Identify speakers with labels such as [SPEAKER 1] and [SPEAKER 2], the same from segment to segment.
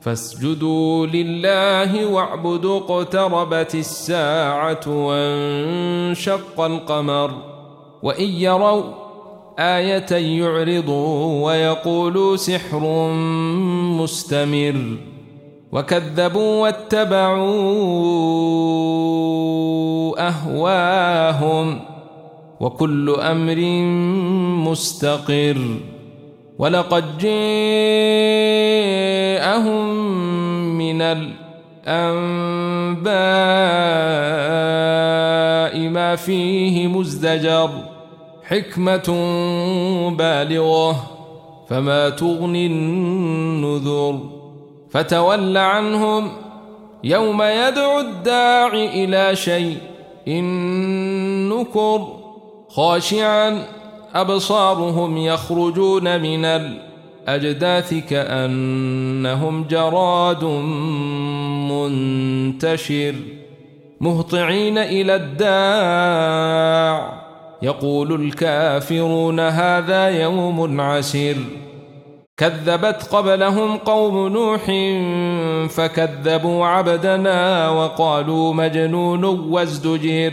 [SPEAKER 1] فاسجدوا لله واعبدوا اقتربت الساعة وانشق القمر وإن يروا آية يعرضوا ويقولوا سحر مستمر وكذبوا واتبعوا أهواهم وكل أمر مستقر ولقد جاءهم من الأنباء ما فيه مزدجر حكمة بالغة فما تغني النذر فتول عنهم يوم يدعو الداع إلى شيء إن نكر خاشعا أبصارهم يخرجون من الأجداث كأنهم جراد منتشر مهطعين إلى الداع. يقول الكافرون هذا يوم عسير. كذبت قبلهم قوم نوح فكذبوا عبدنا وقالوا مجنون وازدجر.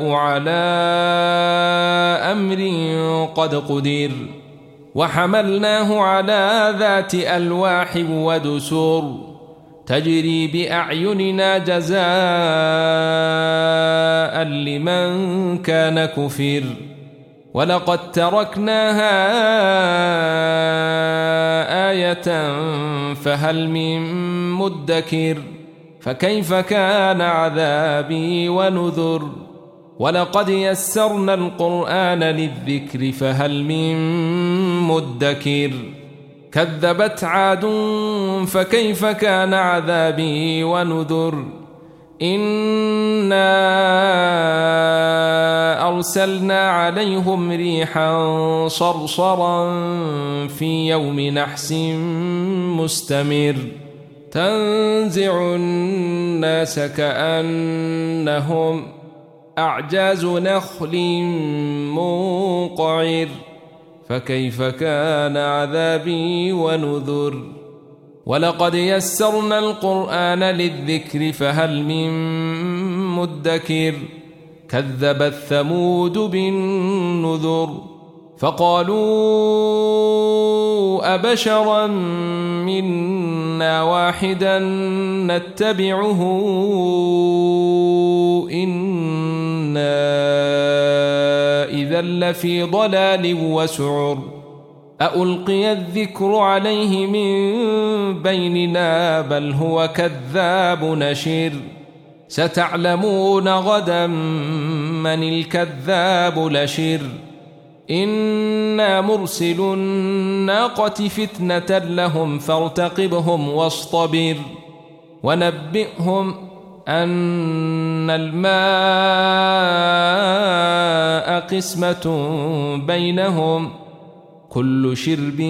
[SPEAKER 1] على أمر قد قدر وحملناه على ذات ألواح ودسور تجري بأعيننا جزاء لمن كان كفر ولقد تركناها آية فهل من مدكر فكيف كان عذابي ونذر ولقد يسرنا القرآن للذكر فهل من مدكر كذبت عاد فكيف كان عذابي ونذر إنا أرسلنا عليهم ريحا صرصرا في يوم نحس مستمر تنزع الناس كأنهم أعجاز نخل منقعر فكيف كان عذابي ونذر؟ ولقد يسرنا القرآن للذكر فهل من مدكر؟ كذبت ثمود بالنذر. فقالوا أبشرا منا واحدا نتبعه إنا إذا لفي ضلال وسعر ألقي الذكر عليه من بيننا بل هو كذاب نشير ستعلمون غدا من الكذاب لشر إنا مرسل الناقة فتنة لهم فارتقبهم واصطبر ونبئهم أن الماء قسمة بينهم كل شرب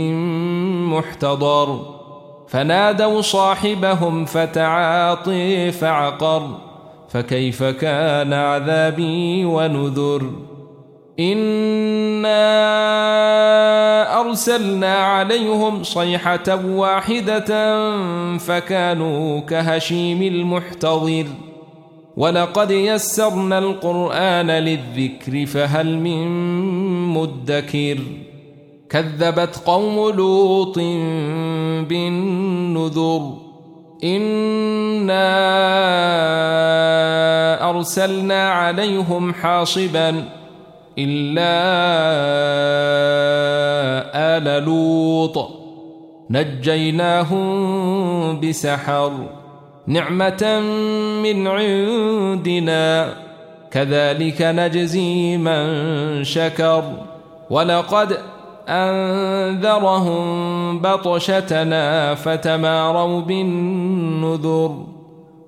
[SPEAKER 1] محتضر فنادوا صاحبهم فتعاطي فعقر فكيف كان عذابي ونذر إنا أرسلنا عليهم صيحة واحدة فكانوا كهشيم المحتضر ولقد يسرنا القرآن للذكر فهل من مدكر كذبت قوم لوط بالنذر إنا أرسلنا عليهم حاصبا إلا آل لوط. نجيناهم بسحر نعمة من عندنا. كذلك نجزي من شكر. ولقد أنذرهم بطشتنا فتماروا بالنذر.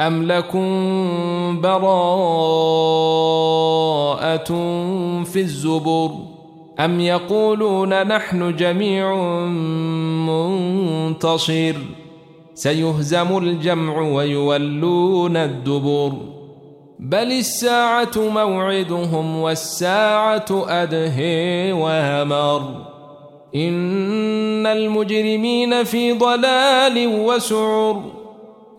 [SPEAKER 1] أم لكم براءة في الزبر أم يقولون نحن جميع منتصر سيهزم الجمع ويولون الدبر بل الساعة موعدهم والساعة أدهي وامر إن المجرمين في ضلال وسعر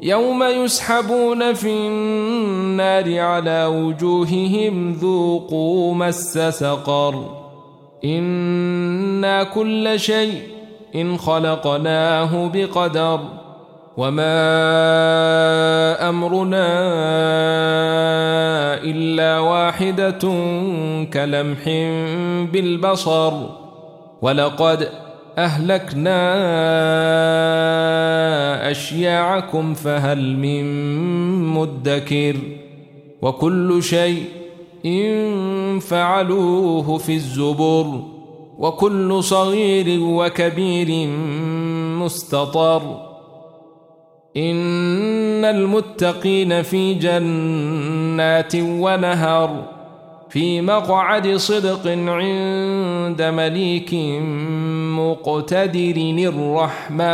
[SPEAKER 1] يوم يسحبون في النار على وجوههم ذوقوا مس سقر. إنا كل شيء إن خلقناه بقدر. وما أمرنا إلا واحدة كلمح بالبصر. ولقد أهلكنا أشياعكم فهل من مدكر وكل شيء إن فعلوه في الزبر وكل صغير وكبير مستطر إن المتقين في جنات ونهر في مقعد صدق عند مليك مقتدر الرحمن.